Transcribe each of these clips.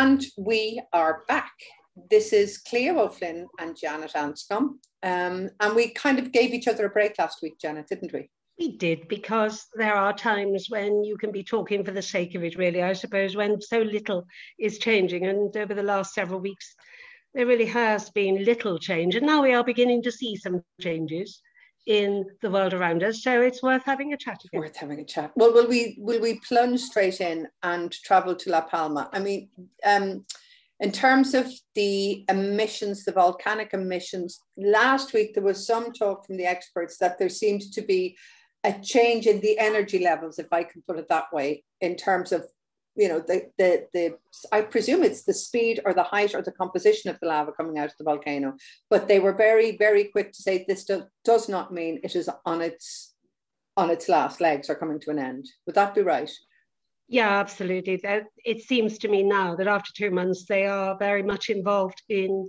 And we are back. This is Cleo O'Flynn and Janet Anscombe. Um, and we kind of gave each other a break last week, Janet, didn't we? We did, because there are times when you can be talking for the sake of it, really, I suppose, when so little is changing. And over the last several weeks, there really has been little change. And now we are beginning to see some changes in the world around us. So it's worth having a chat again. Worth having a chat. Well, will we will we plunge straight in and travel to La Palma? I mean, um, in terms of the emissions, the volcanic emissions, last week there was some talk from the experts that there seems to be a change in the energy levels, if I can put it that way, in terms of you know the the the I presume it's the speed or the height or the composition of the lava coming out of the volcano. But they were very very quick to say this do, does not mean it is on its on its last legs or coming to an end. Would that be right? Yeah, absolutely. It seems to me now that after two months they are very much involved in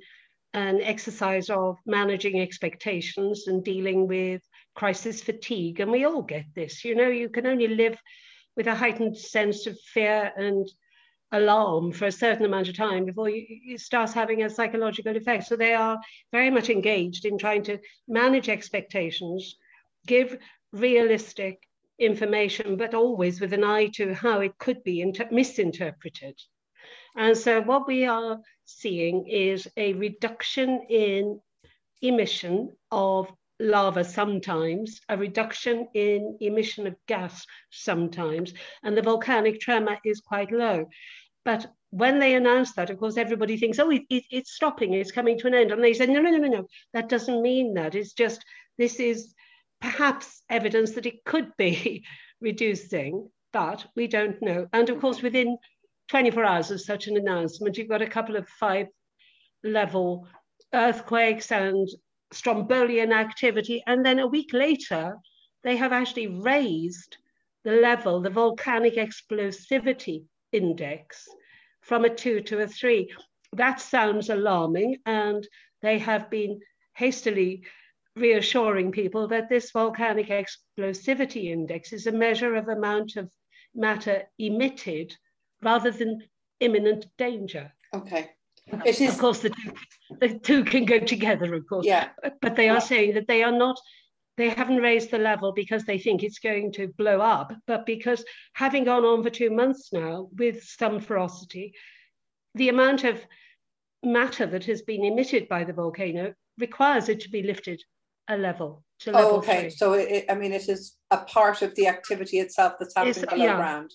an exercise of managing expectations and dealing with crisis fatigue. And we all get this. You know, you can only live with a heightened sense of fear and alarm for a certain amount of time before you, it starts having a psychological effect. So they are very much engaged in trying to manage expectations, give realistic information, but always with an eye to how it could be misinterpreted. And so what we are seeing is a reduction in emission of lava sometimes, a reduction in emission of gas sometimes, and the volcanic tremor is quite low. But when they announce that, of course, everybody thinks, oh, it, it, it's stopping, it's coming to an end. And they say, no, no, no, no, no, that doesn't mean that. It's just, this is perhaps evidence that it could be reducing, but we don't know. And of course, within 24 hours of such an announcement, you've got a couple of five level earthquakes and strombolian activity. And then a week later, they have actually raised the level, the volcanic explosivity index from a two to a three. That sounds alarming. And they have been hastily reassuring people that this volcanic explosivity index is a measure of amount of matter emitted rather than imminent danger. Okay. It is, of course, the two, the two can go together, of course. Yeah. But they are yeah. saying that they are not, they haven't raised the level because they think it's going to blow up, but because having gone on for two months now with some ferocity, the amount of matter that has been emitted by the volcano requires it to be lifted a level to oh, level oh, okay. Three. So it, I mean, it is a part of the activity itself that's happening it's, below yeah. ground.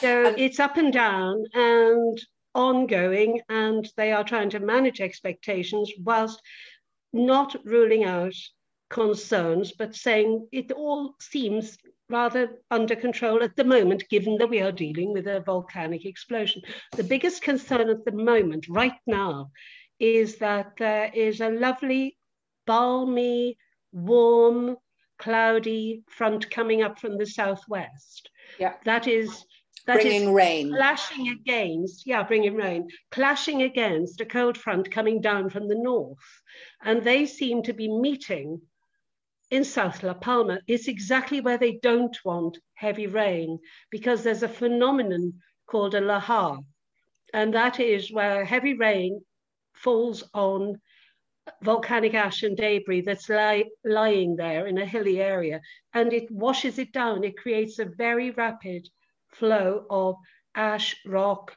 So and, it's up and down, and ongoing and they are trying to manage expectations whilst not ruling out concerns, but saying it all seems rather under control at the moment, given that we are dealing with a volcanic explosion. The biggest concern at the moment, right now, is that there is a lovely, balmy, warm, cloudy front coming up from the southwest. Yeah. That is that bringing rain. Clashing against, yeah, bringing rain, clashing against a cold front coming down from the north. And they seem to be meeting in South La Palma. It's exactly where they don't want heavy rain because there's a phenomenon called a lahar. And that is where heavy rain falls on volcanic ash and debris that's lie, lying there in a hilly area and it washes it down. It creates a very rapid flow of ash, rock,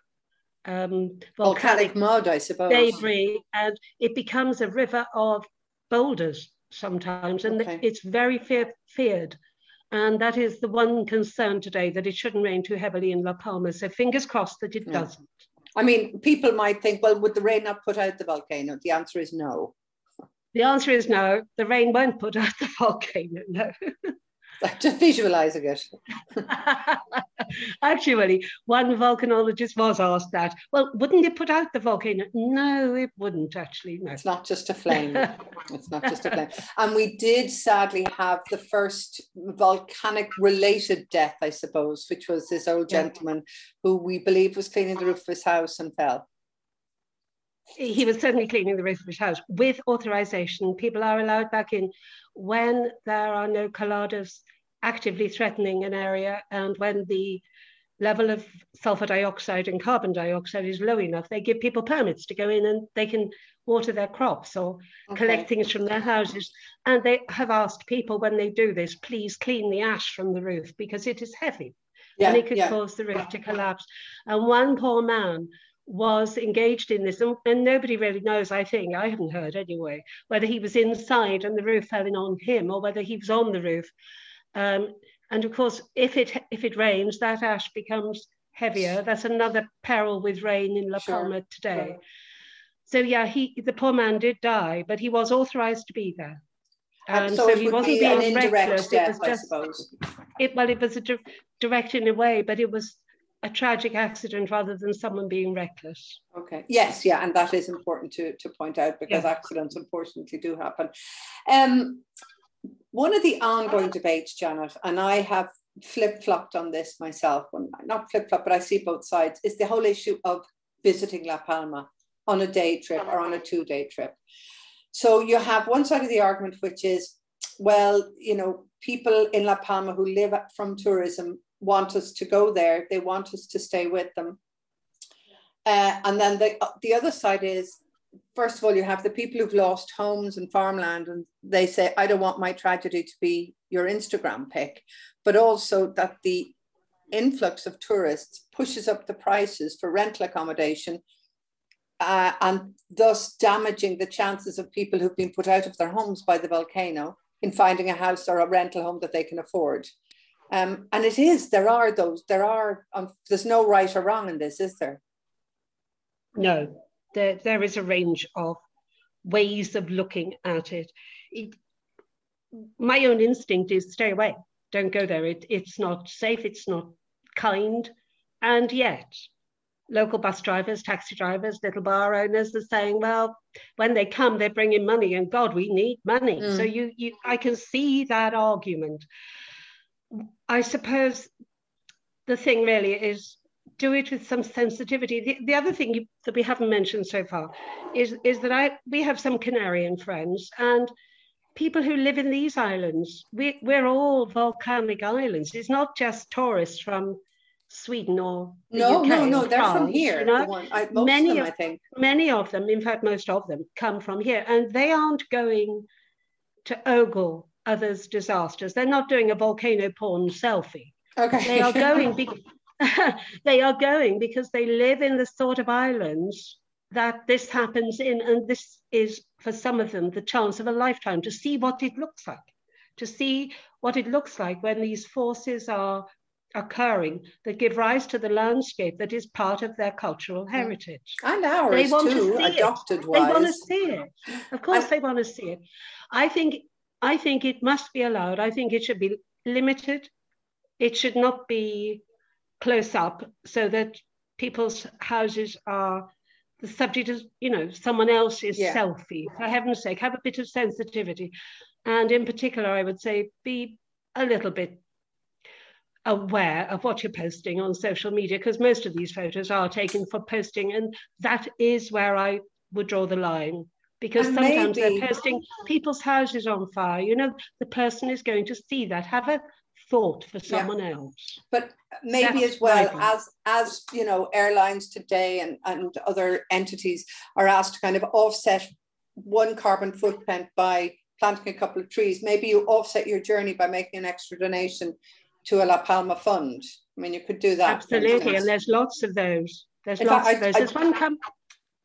um, volcanic, volcanic mud, I suppose, debris, and it becomes a river of boulders sometimes, and okay. it's very fear, feared. And that is the one concern today that it shouldn't rain too heavily in La Palma. So fingers crossed that it yeah. doesn't. I mean, people might think, well, would the rain not put out the volcano? The answer is no. The answer is no. The rain won't put out the volcano. No. Just visualizing it. Actually, one volcanologist was asked that. Well, wouldn't it put out the volcano? No, it wouldn't actually. No. It's not just a flame. it's not just a flame. And we did sadly have the first volcanic related death, I suppose, which was this old yeah. gentleman who we believe was cleaning the roof of his house and fell he was certainly cleaning the roof of his house with authorization. People are allowed back in when there are no coladas actively threatening an area and when the level of sulfur dioxide and carbon dioxide is low enough, they give people permits to go in and they can water their crops or okay. collect things from their houses. And they have asked people when they do this, please clean the ash from the roof because it is heavy yeah, and it could yeah. cause the roof to collapse. And one poor man was engaged in this, and, and, nobody really knows, I think, I haven't heard anyway, whether he was inside and the roof fell in on him or whether he was on the roof. Um, and of course, if it if it rains, that ash becomes heavier. That's another peril with rain in La Palma sure. today. Sure. So yeah, he the poor man did die, but he was authorized to be there. And, so, so he wasn't be being reckless. Death, it was just, I suppose. It, well, it was a di direct in a way, but it was a tragic accident rather than someone being reckless. Okay. Yes, yeah, and that is important to, to point out because yeah. accidents unfortunately do happen. Um, one of the ongoing debates, Janet, and I have flip flopped on this myself, not flip flop, but I see both sides, is the whole issue of visiting La Palma on a day trip or on a two day trip. So you have one side of the argument, which is, well, you know, people in La Palma who live from tourism want us to go there, they want us to stay with them. Uh, and then the, the other side is first of all, you have the people who've lost homes and farmland, and they say, I don't want my tragedy to be your Instagram pic, but also that the influx of tourists pushes up the prices for rental accommodation uh, and thus damaging the chances of people who've been put out of their homes by the volcano in finding a house or a rental home that they can afford. Um, and it is, there are those, there are, um, there's no right or wrong in this, is there? No, there, there is a range of ways of looking at it. it. My own instinct is stay away, don't go there. It, it's not safe, it's not kind. And yet, local bus drivers, taxi drivers, little bar owners are saying, well, when they come, they're bringing money, and God, we need money. Mm. So you, you, I can see that argument. I suppose the thing really is do it with some sensitivity. The, the other thing you, that we haven't mentioned so far is, is that I we have some Canarian friends and people who live in these islands. We, we're all volcanic islands. It's not just tourists from Sweden or no, UK no, no, they're France, from here. You know? I, many of, them. Many of them, in fact, most of them come from here, and they aren't going to ogle others' disasters. They're not doing a volcano porn selfie. Okay. They are going. Be- they are going because they live in the sort of islands that this happens in, and this is for some of them the chance of a lifetime to see what it looks like, to see what it looks like when these forces are occurring that give rise to the landscape that is part of their cultural mm. heritage. And ours they want too, to see adopted it. Wise. They want to see it. Of course, and, they want to see it. I think I think it must be allowed. I think it should be limited. It should not be close up so that people's houses are the subject of, you know, someone else's yeah. selfie. For heaven's sake, have a bit of sensitivity. And in particular, I would say be a little bit aware of what you're posting on social media because most of these photos are taken for posting and that is where I would draw the line because and sometimes maybe... they're posting people's houses on fire you know the person is going to see that have a thought for someone yeah. else. But maybe That's as well as as you know, airlines today and, and other entities are asked to kind of offset one carbon footprint by planting a couple of trees. Maybe you offset your journey by making an extra donation to a La Palma fund. I mean, you could do that. Absolutely, and there's lots of those. There's In lots fact, of those. I, there's I, one come.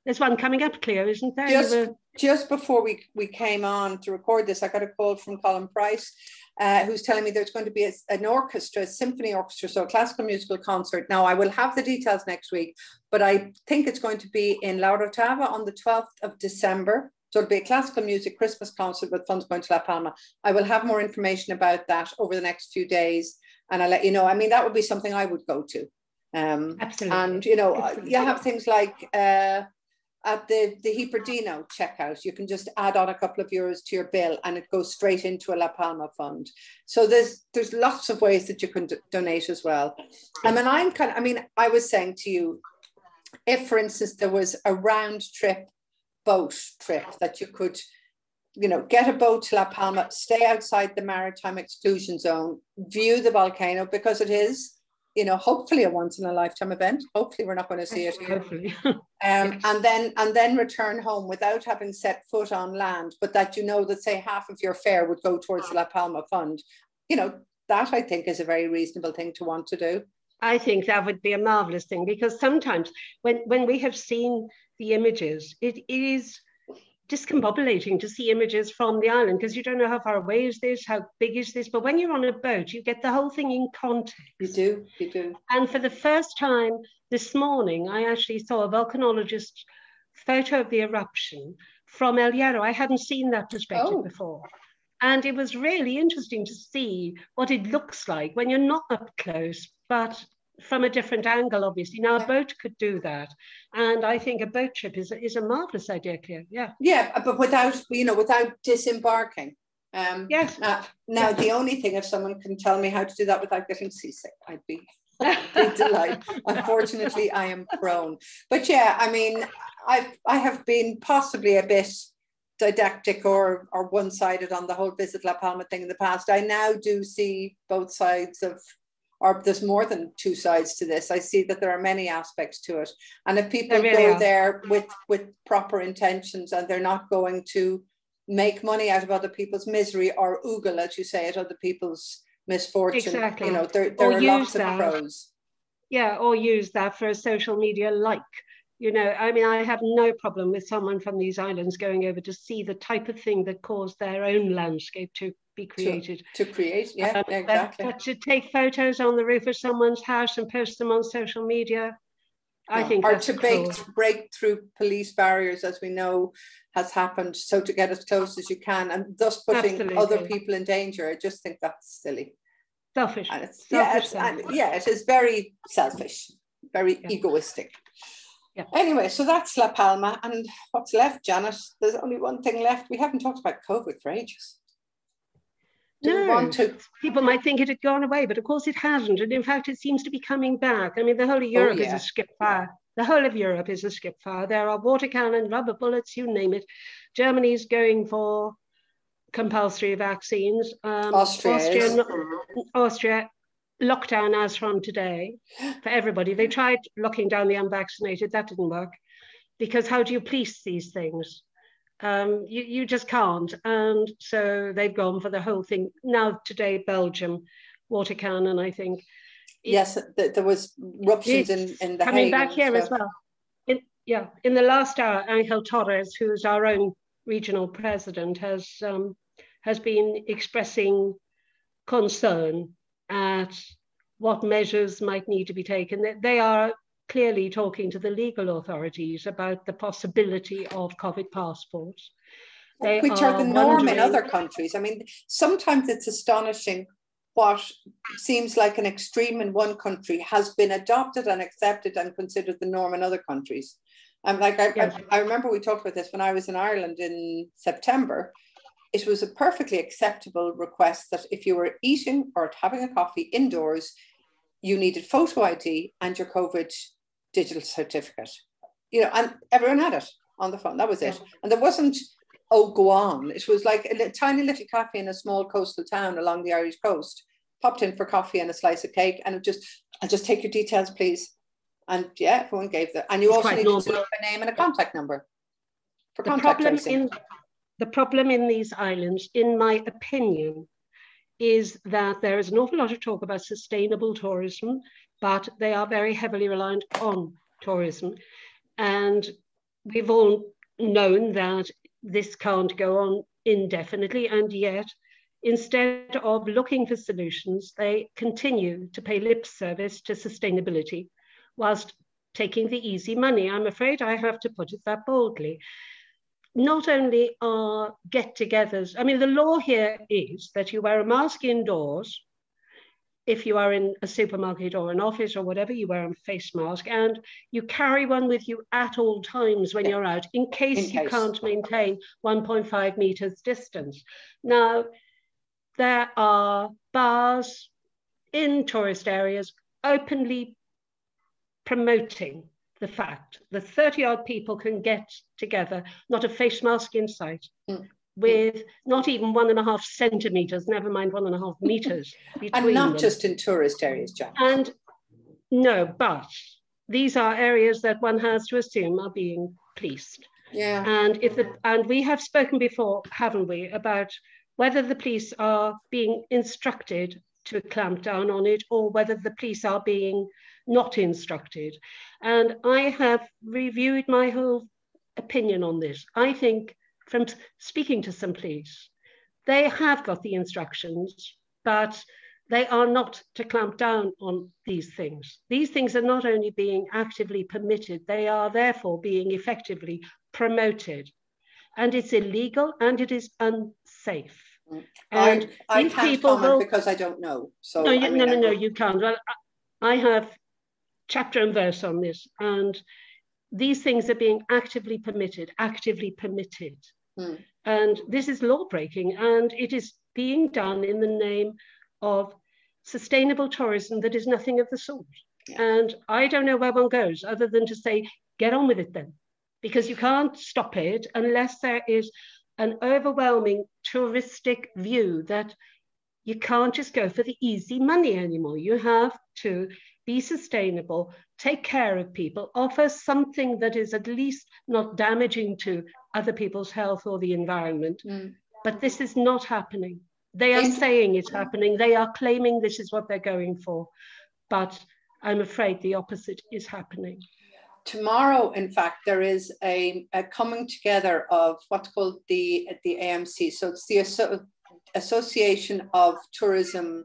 There's one coming up, Cleo, isn't there? Just. Just before we, we came on to record this, I got a call from Colin Price, uh, who's telling me there's going to be a, an orchestra, a symphony orchestra, so a classical musical concert. Now, I will have the details next week, but I think it's going to be in La Orotava on the 12th of December. So it'll be a classical music Christmas concert with funds going to La Palma. I will have more information about that over the next few days, and I'll let you know. I mean, that would be something I would go to. Um, Absolutely. And you know, Absolutely. you have things like uh, at the, the HiperDino checkout, you can just add on a couple of euros to your bill and it goes straight into a La Palma fund. So there's there's lots of ways that you can donate as well. I mean, I'm kind of, I mean, I was saying to you, if for instance there was a round trip boat trip that you could, you know, get a boat to La Palma, stay outside the maritime exclusion zone, view the volcano because it is you know, hopefully a once in a lifetime event. Hopefully we're not going to see it. Hopefully. um, and then and then return home without having set foot on land, but that you know that say half of your fare would go towards the La Palma Fund. You know, that I think is a very reasonable thing to want to do. I think that would be a marvelous thing because sometimes when when we have seen the images, it is discombobulating to see images from the island because you don't know how far away is this, how big is this. But when you're on a boat, you get the whole thing in context. You do, you do. And for the first time this morning, I actually saw a volcanologist photo of the eruption from El Hierro. I hadn't seen that perspective oh. before. And it was really interesting to see what it looks like when you're not up close, but from a different angle, obviously. Now, a boat could do that. And I think a boat trip is, is a marvelous idea, Claire. Yeah. Yeah, but without, you know, without disembarking. Um, yes. Uh, now, the only thing, if someone can tell me how to do that without getting seasick, I'd be, I'd delighted. Unfortunately, I am prone. But yeah, I mean, I've, I have been possibly a bit didactic or, or one-sided on the whole Visit La Palma thing in the past. I now do see both sides of or there's more than two sides to this. I see that there are many aspects to it. And if people really go are. there with, with proper intentions and they're not going to make money out of other people's misery or oogle, as you say, at other people's misfortune, exactly. you know, there, there are lots that. of pros. Yeah, or use that for a social media like. You know, I mean, I have no problem with someone from these islands going over to see the type of thing that caused their own landscape to be created. To, to create, yeah, um, exactly. But, but, to take photos on the roof of someone's house and post them on social media, I think or to break, break through police barriers, as we know has happened, so to get as close as you can, and thus putting Absolutely. other people in danger. I just think that's silly. Selfish. And it's, selfish yeah, it's, and, yeah, it is very selfish, very yeah. egoistic. Yeah. Anyway, so that's La Palma, and what's left, Janet? There's only one thing left. We haven't talked about COVID for ages no, want to. People might think it had gone away, but of course it hasn't. And in fact, it seems to be coming back. I mean, the whole of oh, Europe oh, yeah. is a skip fire. The whole of Europe is a skip fire. There are water cannon, rubber bullets, you name it. Germany's going for compulsory vaccines. Um, Austria, Austria, Austria, lockdown as from today for everybody. They tried locking down the unvaccinated, that didn't work. Because how do you police these things? Um, you, you just can't. And so they've gone for the whole thing. Now, today, Belgium, water cannon, I think. Yes, there was eruptions in, in the Coming back here as well. In, yeah, in the last hour, Angel Torres, who's our own regional president, has, um, has been expressing concern at what measures might need to be taken. They are clearly talking to the legal authorities about the possibility of COVID passports. They Which are, are the norm in other countries. I mean, sometimes it's astonishing what seems like an extreme in one country has been adopted and accepted and considered the norm in other countries. Um, like I, yes. I, I remember we talked about this when I was in Ireland in September. It was a perfectly acceptable request that if you were eating or having a coffee indoors, you needed photo ID and your COVID digital certificate. You know, and everyone had it on the phone. That was it. And there wasn't, oh, go on. It was like a tiny little cafe in a small coastal town along the Irish coast. Popped in for coffee and a slice of cake, and just, I'll just take your details, please. And yeah, everyone gave that. And you it's also needed to leave a name and a contact number for the contact problem tracing. In, the problem in these islands, in my opinion, is that there is an awful lot of talk about sustainable tourism but they are very heavily reliant on tourism. And we've all known that this can't go on indefinitely, and yet, instead of looking for solutions, they continue to pay lip service to sustainability whilst taking the easy money. I'm afraid I have to put it that boldly. Not only are get togethers, I mean, the law here is that you wear a mask indoors if you are in a supermarket or an office or whatever, you wear a face mask and you carry one with you at all times when you're out in case in you case. can't maintain 1.5 meters distance. Now, there are bars in tourist areas openly promoting the fact that 30 odd people can get together, not a face mask in sight, mm with not even one and a half centimeters, never mind one and a half meters between And not them. just in tourist areas, John. And no, but these are areas that one has to assume are being policed. Yeah. And if the and we have spoken before, haven't we, about whether the police are being instructed to clamp down on it or whether the police are being not instructed. And I have reviewed my whole opinion on this. I think from speaking to some police, they have got the instructions, but they are not to clamp down on these things. These things are not only being actively permitted, they are therefore being effectively promoted. And it's illegal and it is unsafe. Mm. And I, I can't comment will, because I don't know. So no, you, I mean, no, no, no, you can't. Well, I have chapter and verse on this, and these things are being actively permitted, actively permitted. Hmm. And this is law breaking, and it is being done in the name of sustainable tourism that is nothing of the sort. Yeah. And I don't know where one goes other than to say, get on with it then, because you can't stop it unless there is an overwhelming touristic view that you can't just go for the easy money anymore. You have to be sustainable, take care of people, offer something that is at least not damaging to other people's health or the environment. Mm. But this is not happening. They are saying it's happening. They are claiming this is what they're going for. But I'm afraid the opposite is happening. Tomorrow, in fact, there is a, a coming together of what's called the, the AMC. So it's the Asso- Association of Tourism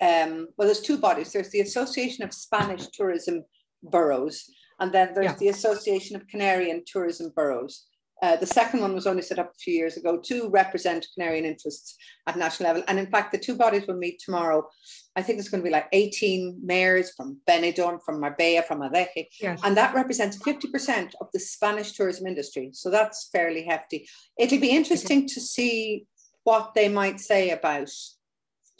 um, well, there's two bodies. There's the Association of Spanish Tourism Boroughs, and then there's yeah. the Association of Canarian Tourism Boroughs. Uh, the second one was only set up a few years ago to represent Canarian interests at national level. And in fact, the two bodies will meet tomorrow. I think it's going to be like 18 mayors from Benidorm, from Marbella, from Adeje. Yes. And that represents 50% of the Spanish tourism industry. So that's fairly hefty. It'll be interesting to see what they might say about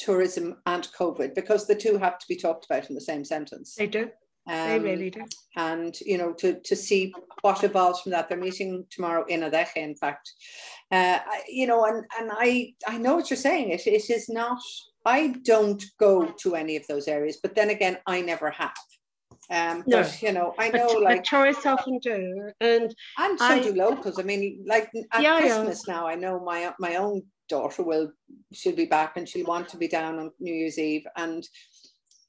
tourism and COVID because the two have to be talked about in the same sentence. They do. Um, they really do. And you know, to to see what evolves from that. They're meeting tomorrow in Adeje, in fact. Uh, you know, and and I I know what you're saying. It it is not. I don't go to any of those areas, but then again, I never have. Um, no. but you know, I know but, like but tourists often do, and and so I, do locals. I mean, like at yeah, Christmas yeah. now, I know my my own daughter will she'll be back and she'll want to be down on New Year's Eve and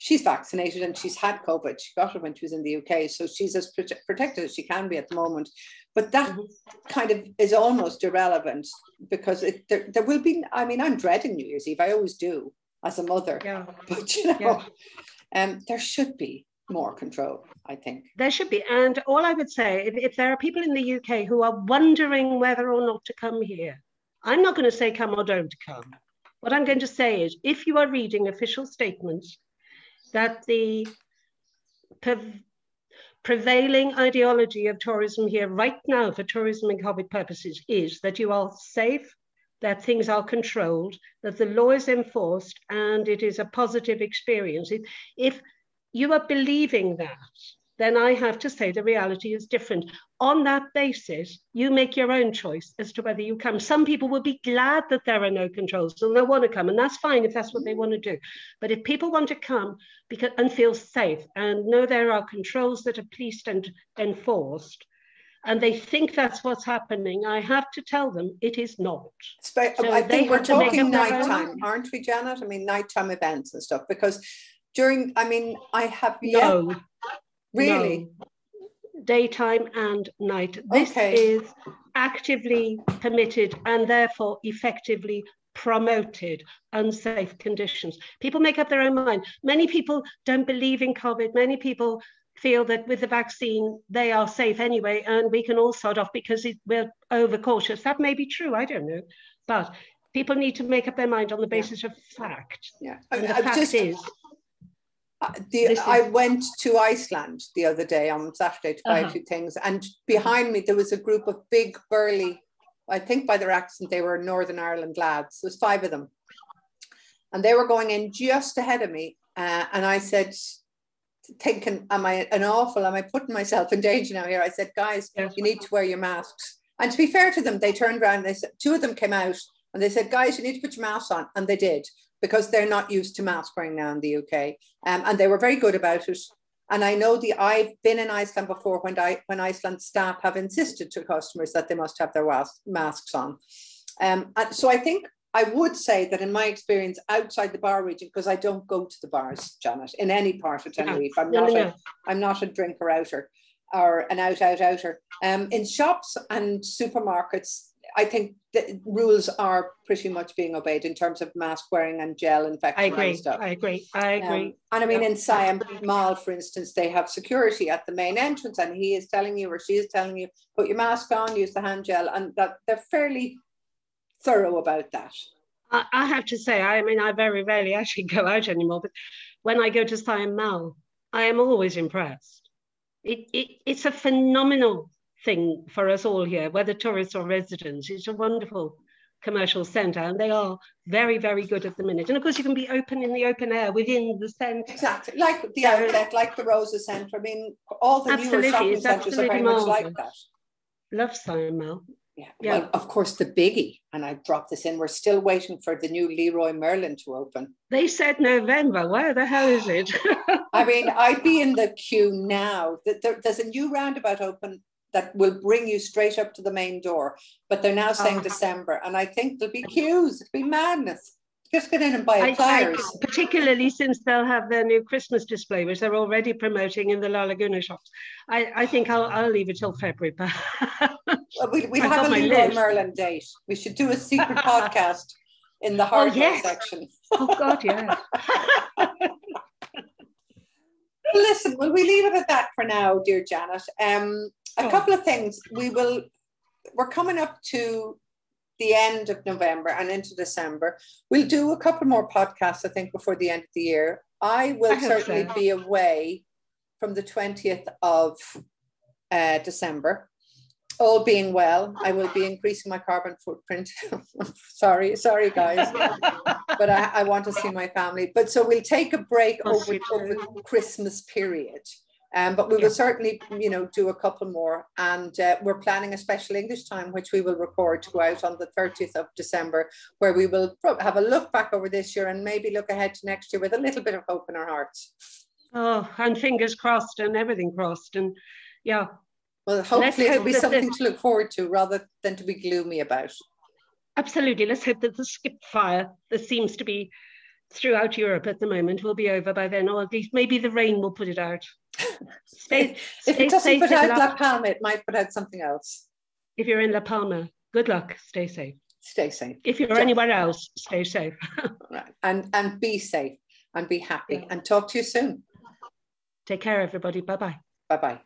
she's vaccinated and she's had COVID. She got it when she was in the UK, so she's as prote- protected as she can be at the moment. But that mm-hmm. kind of is almost irrelevant because it, there, there will be. I mean, I'm dreading New Year's Eve. I always do as a mother. Yeah. But you know, yeah. um, there should be more control. I think there should be. And all I would say, if, if there are people in the UK who are wondering whether or not to come here, I'm not going to say come or don't come. What I'm going to say is if you are reading official statements that the prevailing ideology of tourism here right now for tourism and COVID purposes is that you are safe, that things are controlled, that the law is enforced, and it is a positive experience. If you are believing that, then I have to say the reality is different. On that basis, you make your own choice as to whether you come. Some people will be glad that there are no controls and they'll want to come, and that's fine if that's what they want to do. But if people want to come because and feel safe and know there are controls that are policed and enforced, and they think that's what's happening, I have to tell them it is not. so I think we're talking nighttime, aren't we, Janet? I mean, nighttime events and stuff, because during, I mean, I have no. Really? No. Daytime and night. This okay. is actively permitted and therefore effectively promoted unsafe conditions. People make up their own mind. Many people don't believe in COVID. Many people feel that with the vaccine, they are safe anyway, and we can all sort off because it, we're overcautious. That may be true, I don't know. But people need to make up their mind on the basis yeah. of fact. Yeah. And the fact just, is the, I went to Iceland the other day on Saturday to buy uh-huh. a few things, and behind me there was a group of big, burly, I think by their accent they were Northern Ireland lads. There was five of them, and they were going in just ahead of me, uh, and I said, thinking, am I an awful? Am I putting myself in danger now here? I said, guys, yes. you need to wear your masks. And to be fair to them, they turned around. And they said, two of them came out and they said, guys, you need to put your masks on, and they did. Because they're not used to mask wearing now in the UK. Um, and they were very good about it. And I know the I've been in Iceland before when I when Iceland staff have insisted to customers that they must have their masks on. Um, and so I think I would say that in my experience outside the bar region, because I don't go to the bars, Janet, in any part of Tenerife, I'm not a, I'm not a drinker outer or an out out outer. Um, in shops and supermarkets, I think the rules are pretty much being obeyed in terms of mask wearing and gel infection. I agree. stuff. I agree. I um, agree. Um, and I mean, in Siam Mall, for instance, they have security at the main entrance, and he is telling you or she is telling you, put your mask on, use the hand gel, and that they're fairly thorough about that. I, I have to say, I mean, I very rarely actually go out anymore, but when I go to Siam Mall, I am always impressed. It, it, it's a phenomenal thing for us all here, whether tourists or residents. It's a wonderful commercial centre, and they are very, very good at the minute. And of course, you can be open in the open air within the centre. Exactly, like the outlet, like the Rosa Centre. I mean, all the newer shopping centres are very much like that. Love Siam Mall. Yeah. yeah. Well, of course, the biggie, and I dropped this in. We're still waiting for the new Leroy Merlin to open. They said November. Where the hell is it? I mean, I'd be in the queue now. There's a new roundabout open that will bring you straight up to the main door, but they're now saying oh. December, and I think there'll be queues. It'll be madness. Just get in and buy a pliers. particularly since they'll have their new Christmas display, which they're already promoting in the La Laguna shops. I, I think I'll, I'll leave it till February. well, we, we have a Leroy Merlin date. We should do a secret podcast in the hardware oh, yes. section. oh God, yeah. Listen, will we leave it at that for now, dear Janet? Um, a couple of things. We will. We're coming up to the end of November and into December. We'll do a couple more podcasts, I think, before the end of the year. I will I certainly so. be away from the 20th of uh, December. All being well, I will be increasing my carbon footprint. sorry, sorry, guys, but I, I, want to see my family. But so we'll take a break over, over the Christmas period. Um, but we will certainly, you know, do a couple more. And uh, we're planning a special English time, which we will record to go out on the 30th of December, where we will have a look back over this year and maybe look ahead to next year with a little bit of hope in our hearts. Oh, and fingers crossed and everything crossed. And yeah. Well, hopefully it'll be something to look forward to rather than to be gloomy about. Absolutely. Let's hope that the skip fire that seems to be throughout Europe at the moment will be over by then, or at least maybe the rain will put it out. Stay, if stay it doesn't put out La Palma, it might put out something else. If you're in La Palma, good luck. Stay safe. Stay safe. If you're anywhere else, stay safe. right. And and be safe and be happy. Yeah. And talk to you soon. Take care, everybody. Bye bye. Bye bye.